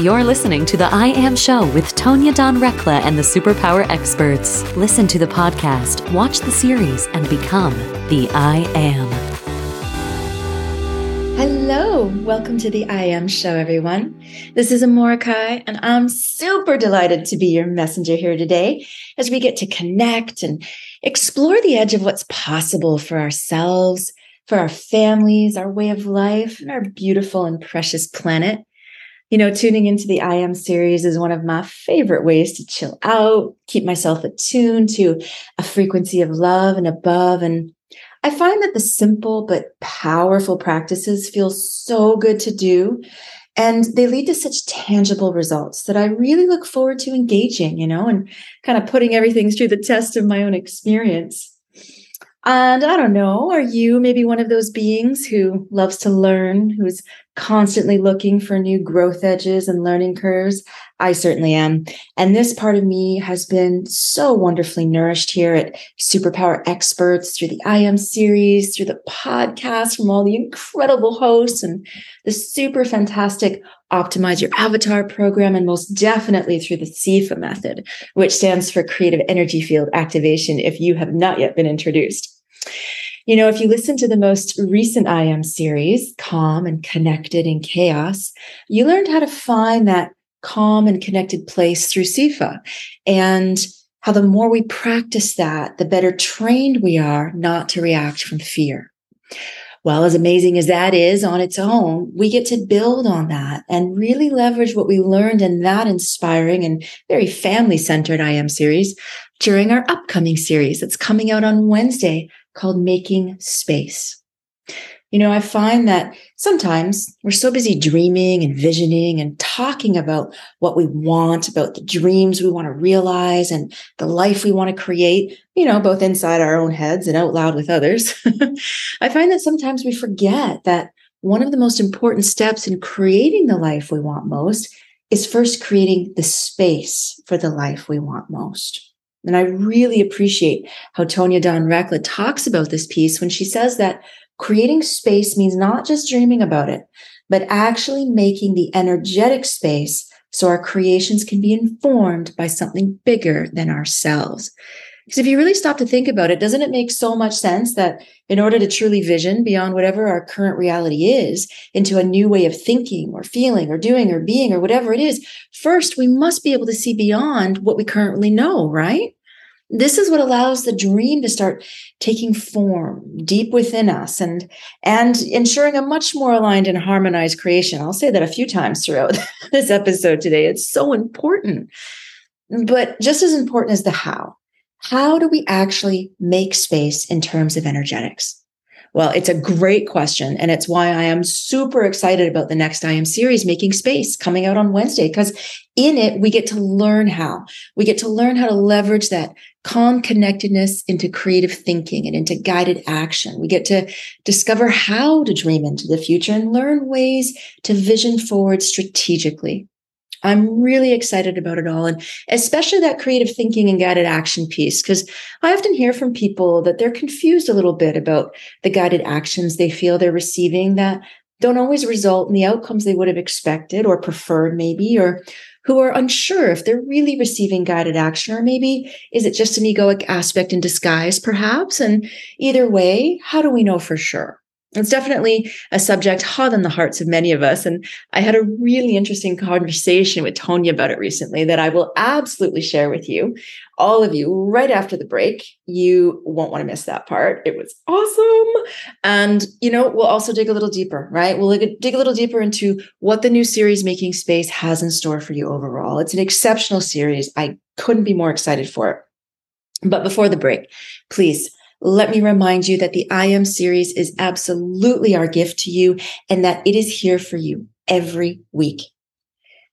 You're listening to the I Am Show with Tonya Dawn Recla and the Superpower Experts. Listen to the podcast, watch the series, and become the I Am. Hello, welcome to the I Am Show, everyone. This is Amorahki, and I'm super delighted to be your messenger here today as we get to connect and explore the edge of what's possible for ourselves, for our families, our way of life, and our beautiful and precious planet. You know, tuning into the I Am series is one of my favorite ways to chill out, keep myself attuned to a frequency of love and above. And I find that the simple but powerful practices feel so good to do. And they lead to such tangible results that I really look forward to engaging, you know, and kind of putting everything through the test of my own experience. And I don't know, are you maybe one of those beings who loves to learn, who's constantly looking for new growth edges and learning curves? I certainly am. And this part of me has been so wonderfully nourished here at Superpower Experts through the I Am series, through the podcast from all the incredible hosts and the super fantastic Optimize Your Avatar program, and most definitely through the CEFA method, which stands for Creative Energy Field Activation, if you have not yet been introduced. You know, if you listen to the most recent I Am series, Calm and Connected in Chaos, you learned how to find that calm and connected place through CEFA And how the more we practice that, the better trained we are not to react from fear. Well, as amazing as that is on its own, we get to build on that and really leverage what we learned in that inspiring and very family centered I Am series during our upcoming series that's coming out on Wednesday called Making Space. You know, I find that sometimes we're so busy dreaming and visioning and talking about what we want, about the dreams we want to realize and the life we want to create, you know, both inside our own heads and out loud with others. I find that sometimes we forget that one of the most important steps in creating the life we want most is first creating the space for the life we want most. And I really appreciate how Tonya Dawn Recla talks about this piece when she says that creating space means not just dreaming about it, but actually making the energetic space so our creations can be informed by something bigger than ourselves. Because if you really stop to think about it, doesn't it make so much sense that in order to truly vision beyond whatever our current reality is into a new way of thinking or feeling or doing or being or whatever it is, first we must be able to see beyond what we currently know, right? this is what allows the dream to start taking form deep within us and and ensuring a much more aligned and harmonized creation. I'll say that a few times throughout this episode today. It's so important. But just as important as the how how do we actually make space in terms of energetics well, it's a great question. And it's why I am super excited about the next I Am series, Making Space, coming out on Wednesday, because in it, we get to learn how. We get to learn how to leverage that calm connectedness into creative thinking and into guided action. We get to discover how to dream into the future and learn ways to vision forward strategically. I'm really excited about it all. And especially that creative thinking and guided action piece, because I often hear from people that they're confused a little bit about the guided actions they feel they're receiving that don't always result in the outcomes they would have expected or preferred, maybe, or who are unsure if they're really receiving guided action, or maybe is it just an egoic aspect in disguise, perhaps? And either way, how do we know for sure? It's definitely a subject hot in the hearts of many of us. And I had a really interesting conversation with Tonya about it recently that I will absolutely share with you, all of you, right after the break. You won't want to miss that part. It was awesome. And, you know, we'll also dig a little deeper, right? We'll dig a little deeper into what the new series Making Space has in store for you overall. It's an exceptional series. I couldn't be more excited for it. But before the break, please let me remind you that the I Am series is absolutely our gift to you and that it is here for you every week.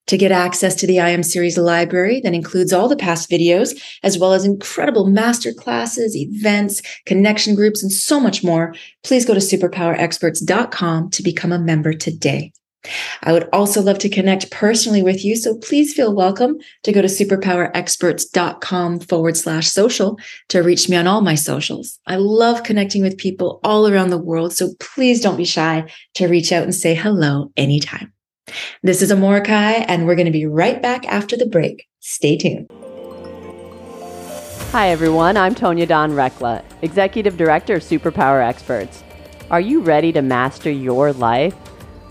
To get access to the I Am series library that includes all the past videos, as well as incredible master classes, events, connection groups, and so much more, please go to superpowerexperts.com to become a member today. I would also love to connect personally with you. So please feel welcome to go to superpowerexperts.com forward slash social to reach me on all my socials. I love connecting with people all around the world. So please don't be shy to reach out and say hello anytime. This is Amorahki, and we're going to be right back after the break. Stay tuned. Hi, everyone. I'm Tonya Dawn Recla, Executive Director of Superpower Experts. Are you ready to master your life?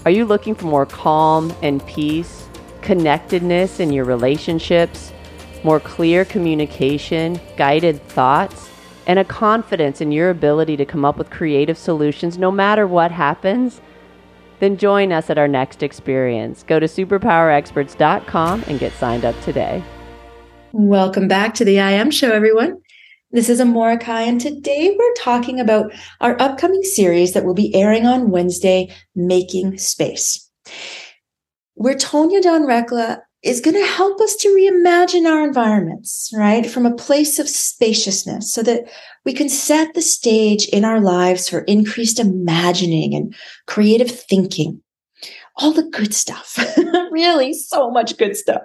Are you looking for more calm and peace, connectedness in your relationships, more clear communication, guided thoughts, and a confidence in your ability to come up with creative solutions no matter what happens? Then join us at our next experience. Go to superpowerexperts.com and get signed up today. Welcome back to the I Am Show, everyone. This is Amorahki, and today we're talking about our upcoming series that will be airing on Wednesday, Making Space. Where Tonya Dawn Recla is going to help us to reimagine our environments, right? From a place of spaciousness so that we can set the stage in our lives for increased imagining and creative thinking. All the good stuff, really, so much good stuff.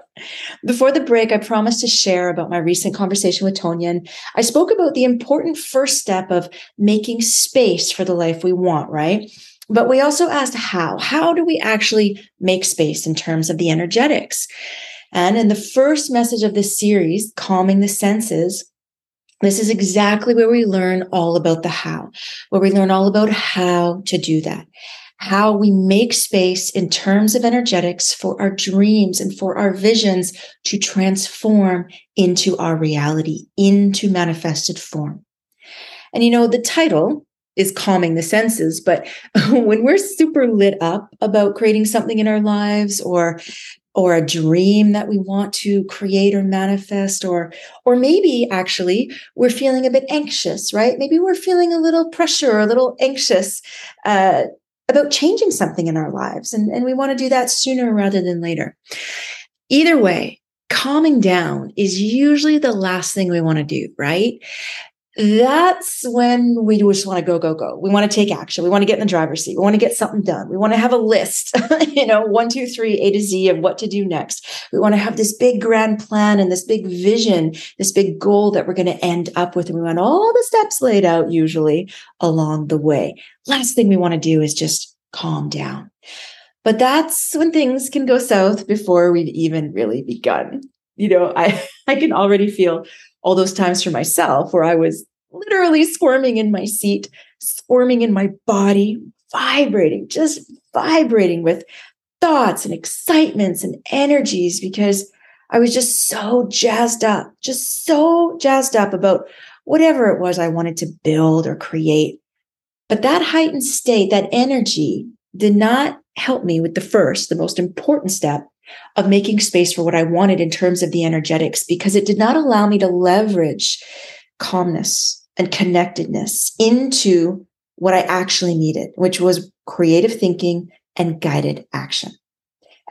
Before the break, I promised to share about my recent conversation with Tonya, and I spoke about the important first step of making space for the life we want, right? But we also asked how. How do we actually make space in terms of the energetics? And in the first message of this series, Calming the Senses, this is exactly where we learn all about the how, where we learn all about how to do that, how we make space in terms of energetics for our dreams and for our visions to transform into our reality, into manifested form. And you know, the title is calming the senses. But when we're super lit up about creating something in our lives or or a dream that we want to create or manifest or or maybe actually we're feeling a bit anxious right maybe we're feeling a little pressure or a little anxious uh, about changing something in our lives. And, and we want to do that sooner rather than later. Either way calming down is usually the last thing we want to do right that's when we just want to go, go, go. We want to take action. We want to get in the driver's seat. We want to get something done. We want to have a list, you know, one, two, three, A to Z of what to do next. We want to have this big grand plan and this big vision, this big goal that we're going to end up with. And we want all the steps laid out usually along the way. Last thing we want to do is just calm down. But that's when things can go south before we've even really begun. You know, I, I can already feel all those times for myself where I was literally squirming in my seat, squirming in my body, vibrating, just vibrating with thoughts and excitements and energies because I was just so jazzed up, just so jazzed up about whatever it was I wanted to build or create. But that heightened state, that energy did not help me with the first, the most important step of making space for what I wanted in terms of the energetics because it did not allow me to leverage calmness and connectedness into what I actually needed, which was creative thinking and guided action.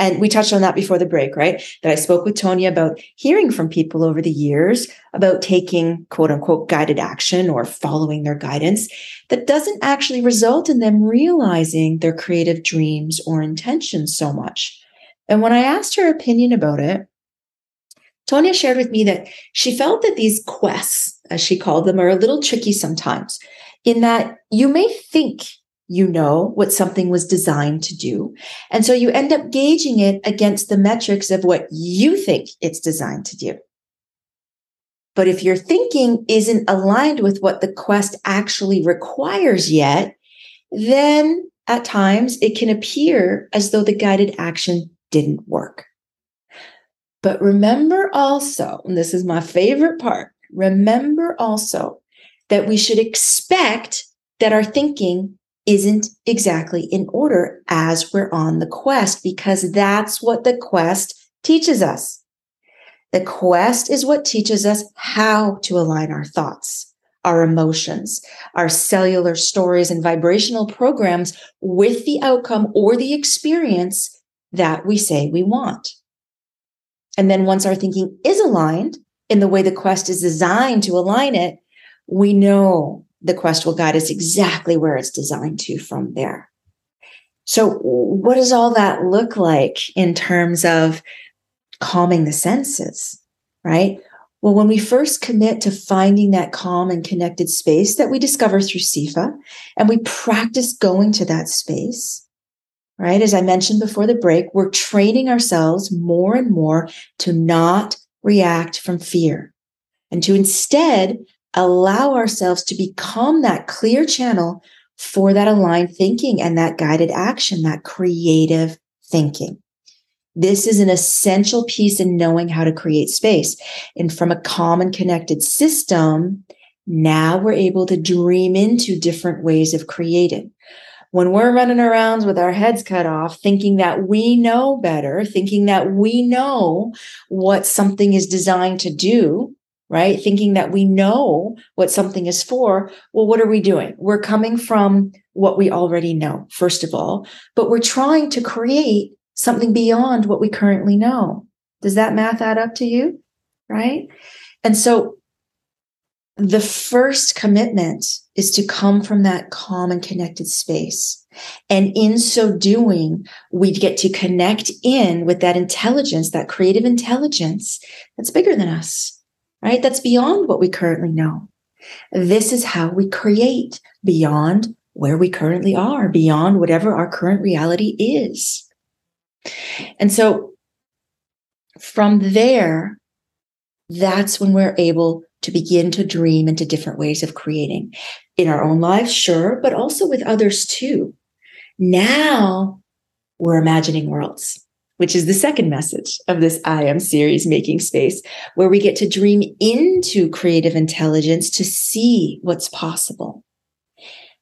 And we touched on that before the break, right? That I spoke with Tonya about hearing from people over the years about taking quote unquote guided action or following their guidance that doesn't actually result in them realizing their creative dreams or intentions so much. And when I asked her opinion about it, Tonya shared with me that she felt that these quests, as she called them, are a little tricky sometimes, in that you may think you know what something was designed to do. And so you end up gauging it against the metrics of what you think it's designed to do. But if your thinking isn't aligned with what the quest actually requires yet, then at times it can appear as though the guided action didn't work. But remember also, and this is my favorite part, remember also that we should expect that our thinking isn't exactly in order as we're on the quest, because that's what the quest teaches us. The quest is what teaches us how to align our thoughts, our emotions, our cellular stories and vibrational programs with the outcome or the experience that we say we want. And then once our thinking is aligned in the way the quest is designed to align it, we know the quest will guide us exactly where it's designed to from there. So, what does all that look like in terms of calming the senses, right? Well, when we first commit to finding that calm and connected space that we discover through CEFA, and we practice going to that space, right? As I mentioned before the break, we're training ourselves more and more to not react from fear and to instead allow ourselves to become that clear channel for that aligned thinking and that guided action, that creative thinking. This is an essential piece in knowing how to create space. And from a calm and connected system, now we're able to dream into different ways of creating. When we're running around with our heads cut off, thinking that we know better, thinking that we know what something is designed to do, right? Thinking that we know what something is for. Well, what are we doing? We're coming from what we already know, first of all, but we're trying to create something beyond what we currently know. Does that math add up to you? Right. And so the first commitment is to come from that calm and connected space. And in so doing, we get to connect in with that intelligence, that creative intelligence that's bigger than us right? That's beyond what we currently know. This is how we create beyond where we currently are, beyond whatever our current reality is. And so from there, that's when we're able to begin to dream into different ways of creating in our own lives, sure, but also with others too. Now we're imagining worlds which is the second message of this I Am series, Making Space, where we get to dream into creative intelligence to see what's possible.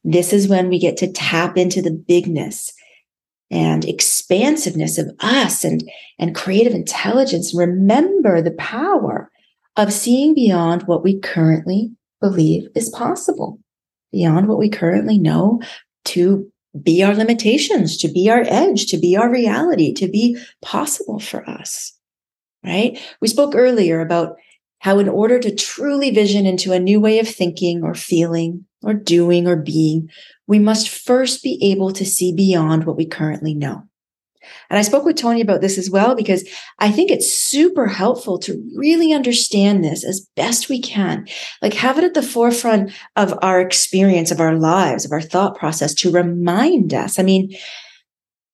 This is when we get to tap into the bigness and expansiveness of us and, and creative intelligence. Remember the power of seeing beyond what we currently believe is possible, beyond what we currently know to be our limitations, to be our edge, to be our reality, to be possible for us. Right? We spoke earlier about how, in order to truly vision into a new way of thinking or feeling or doing or being, we must first be able to see beyond what we currently know. And I spoke with Tony about this as well because I think it's super helpful to really understand this as best we can. Like have it at the forefront of our experience, of our lives, of our thought process to remind us. I mean,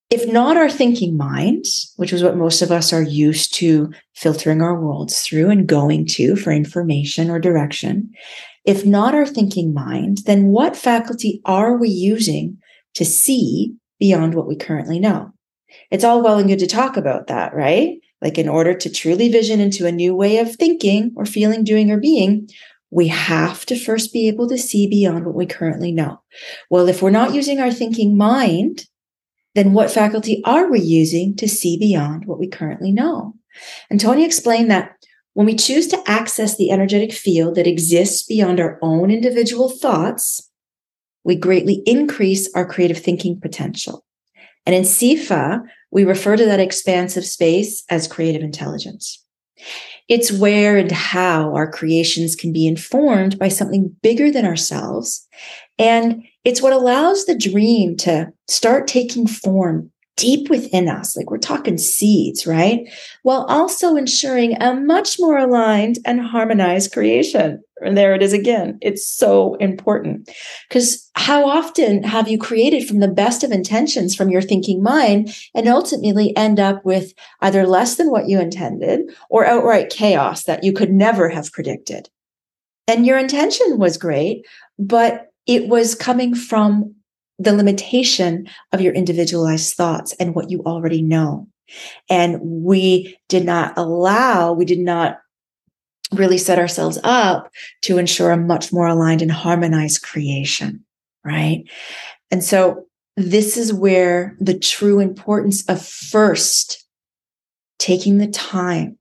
if not our thinking mind, which is what most of us are used to filtering our worlds through and going to for information or direction, if not our thinking mind, then what faculty are we using to see beyond what we currently know? It's all well and good to talk about that, right? Like, in order to truly vision into a new way of thinking or feeling, doing, or being, we have to first be able to see beyond what we currently know. Well, if we're not using our thinking mind, then what faculty are we using to see beyond what we currently know? And Tony explained that when we choose to access the energetic field that exists beyond our own individual thoughts, we greatly increase our creative thinking potential. And in CEFA, we refer to that expansive space as creative intelligence. It's where and how our creations can be informed by something bigger than ourselves. And it's what allows the dream to start taking form deep within us, like we're talking seeds, right? While also ensuring a much more aligned and harmonized creation. And there it is again. It's so important. Because how often have you created from the best of intentions from your thinking mind and ultimately end up with either less than what you intended or outright chaos that you could never have predicted? And your intention was great, but it was coming from the limitation of your individualized thoughts and what you already know. And we did not allow, we did not really set ourselves up to ensure a much more aligned and harmonized creation, right? And so this is where the true importance of first taking the time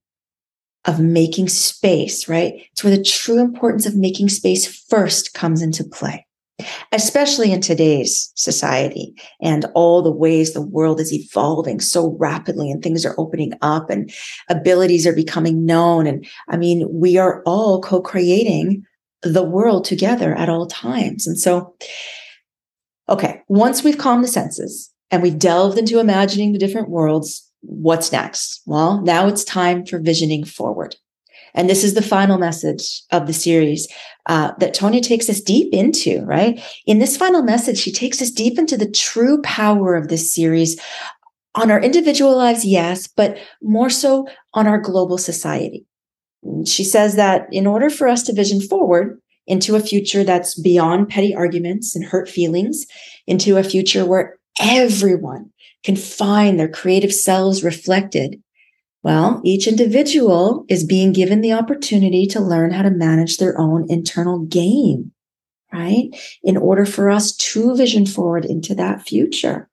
of making space, right? It's where the true importance of making space first comes into play especially in today's society and all the ways the world is evolving so rapidly and things are opening up and abilities are becoming known. And I mean, we are all co creating the world together at all times. And so, okay, once we've calmed the senses and we've delved into imagining the different worlds, what's next? Well, now it's time for visioning forward. And this is the final message of the series uh, that Tonya takes us deep into, right? In this final message, she takes us deep into the true power of this series on our individual lives, yes, but more so on our global society. She says that in order for us to vision forward into a future that's beyond petty arguments and hurt feelings, into a future where everyone can find their creative selves reflected well, each individual is being given the opportunity to learn how to manage their own internal game, right? In order for us to vision forward into that future.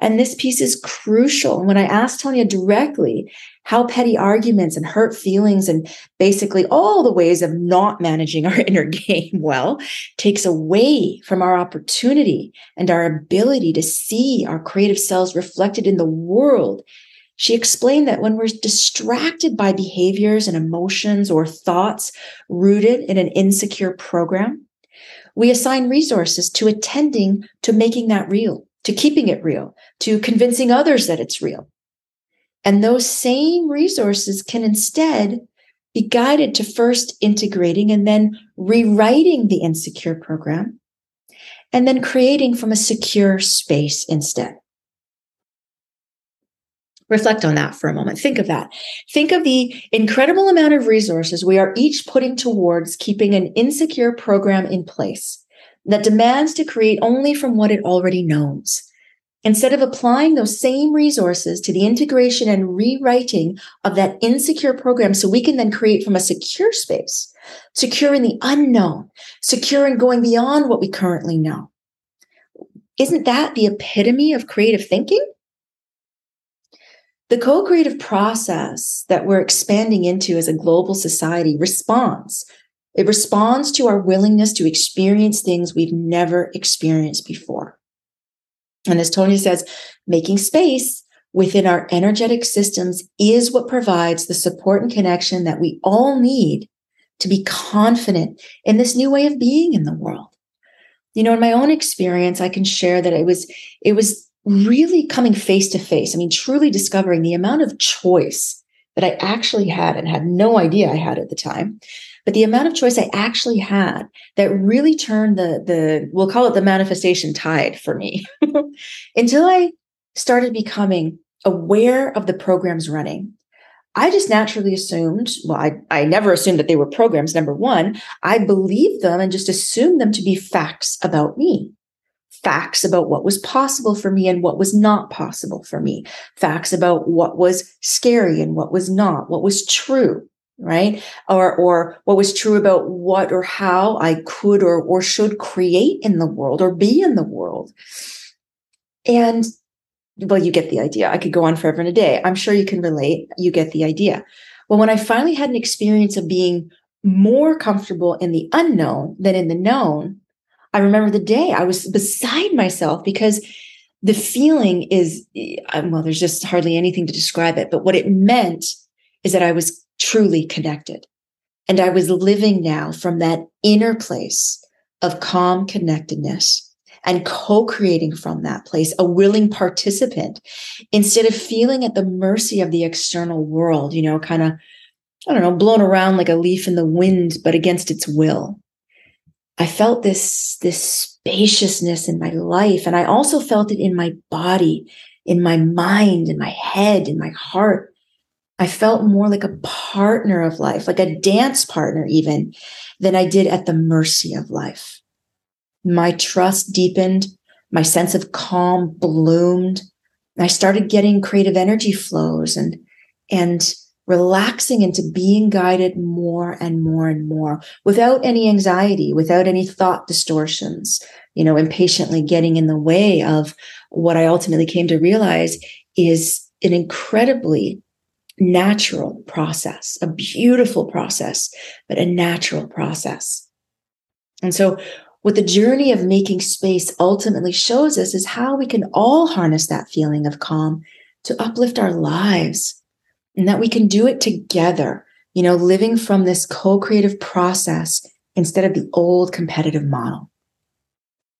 And this piece is crucial. When I asked Tonya directly how petty arguments and hurt feelings and basically all the ways of not managing our inner game well takes away from our opportunity and our ability to see our creative selves reflected in the world she explained that when we're distracted by behaviors and emotions or thoughts rooted in an insecure program, we assign resources to attending to making that real, to keeping it real, to convincing others that it's real. And those same resources can instead be guided to first integrating and then rewriting the insecure program and then creating from a secure space instead. Reflect on that for a moment. Think of that. Think of the incredible amount of resources we are each putting towards keeping an insecure program in place that demands to create only from what it already knows. Instead of applying those same resources to the integration and rewriting of that insecure program so we can then create from a secure space, secure in the unknown, secure in going beyond what we currently know. Isn't that the epitome of creative thinking? The co creative process that we're expanding into as a global society responds. It responds to our willingness to experience things we've never experienced before. And as Tony says, making space within our energetic systems is what provides the support and connection that we all need to be confident in this new way of being in the world. You know, in my own experience, I can share that it was, it was really coming face to face. I mean, truly discovering the amount of choice that I actually had and had no idea I had at the time. But the amount of choice I actually had that really turned the the we'll call it the manifestation tide for me until I started becoming aware of the programs running. I just naturally assumed, well, I, I never assumed that they were programs. Number one, I believed them and just assumed them to be facts about me facts about what was possible for me and what was not possible for me, facts about what was scary and what was not, what was true, right? Or, or what was true about what or how I could or, or should create in the world or be in the world. And well, you get the idea. I could go on forever and a day. I'm sure you can relate. You get the idea. Well, when I finally had an experience of being more comfortable in the unknown than in the known, I remember the day I was beside myself because the feeling is, um, well, there's just hardly anything to describe it. But what it meant is that I was truly connected. And I was living now from that inner place of calm connectedness and co creating from that place, a willing participant instead of feeling at the mercy of the external world, you know, kind of, I don't know, blown around like a leaf in the wind, but against its will. I felt this, this spaciousness in my life. And I also felt it in my body, in my mind, in my head, in my heart. I felt more like a partner of life, like a dance partner, even than I did at the mercy of life. My trust deepened. My sense of calm bloomed. I started getting creative energy flows and, and relaxing into being guided more and more and more without any anxiety, without any thought distortions, you know, impatiently getting in the way of what I ultimately came to realize is an incredibly natural process, a beautiful process, but a natural process. And so, what the journey of making space ultimately shows us is how we can all harness that feeling of calm to uplift our lives and that we can do it together, you know, living from this co creative process instead of the old competitive model.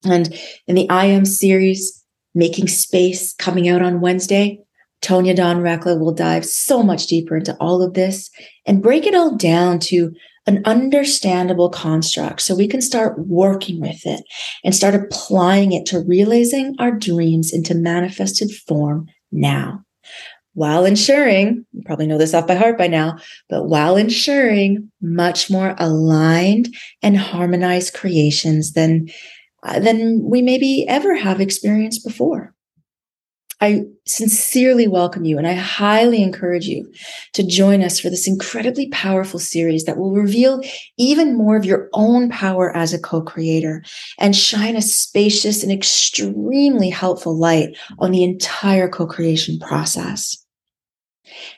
And in the I Am series, Making Space, coming out on Wednesday, Tonya Dawn Recla will dive so much deeper into all of this and break it all down to an understandable construct so we can start working with it and start applying it to realizing our dreams into manifested form now while ensuring, you probably know this off by heart by now, but while ensuring much more aligned and harmonized creations than, uh, than we maybe ever have experienced before. I sincerely welcome you and I highly encourage you to join us for this incredibly powerful series that will reveal even more of your own power as a co-creator and shine a spacious and extremely helpful light on the entire co-creation process.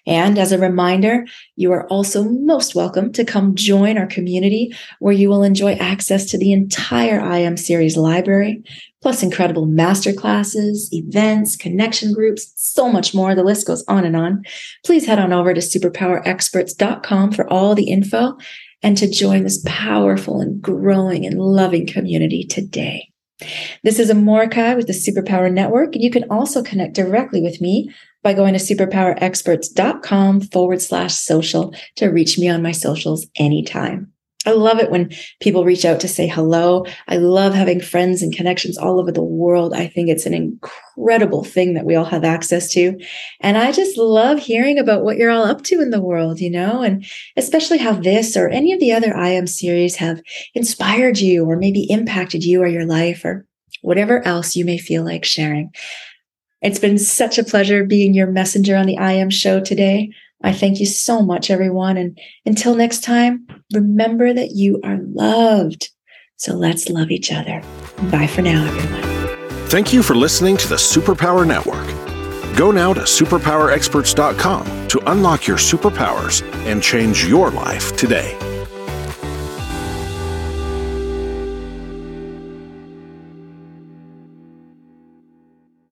And as a reminder, you are also most welcome to come join our community where you will enjoy access to the entire I Am series library, plus incredible masterclasses, events, connection groups, so much more. The list goes on and on. Please head on over to superpowerexperts.com for all the info and to join this powerful and growing and loving community today. This is Amorahki with the Superpower Network, and you can also connect directly with me by going to superpowerexperts.com forward slash social to reach me on my socials anytime. I love it when people reach out to say hello. I love having friends and connections all over the world. I think it's an incredible thing that we all have access to. And I just love hearing about what you're all up to in the world, you know, and especially how this or any of the other I Am series have inspired you or maybe impacted you or your life or whatever else you may feel like sharing. It's been such a pleasure being your messenger on the I Am show today. I thank you so much, everyone. And until next time, remember that you are loved. So let's love each other. Bye for now, everyone. Thank you for listening to the Superpower Network. Go now to superpowerexperts.com to unlock your superpowers and change your life today.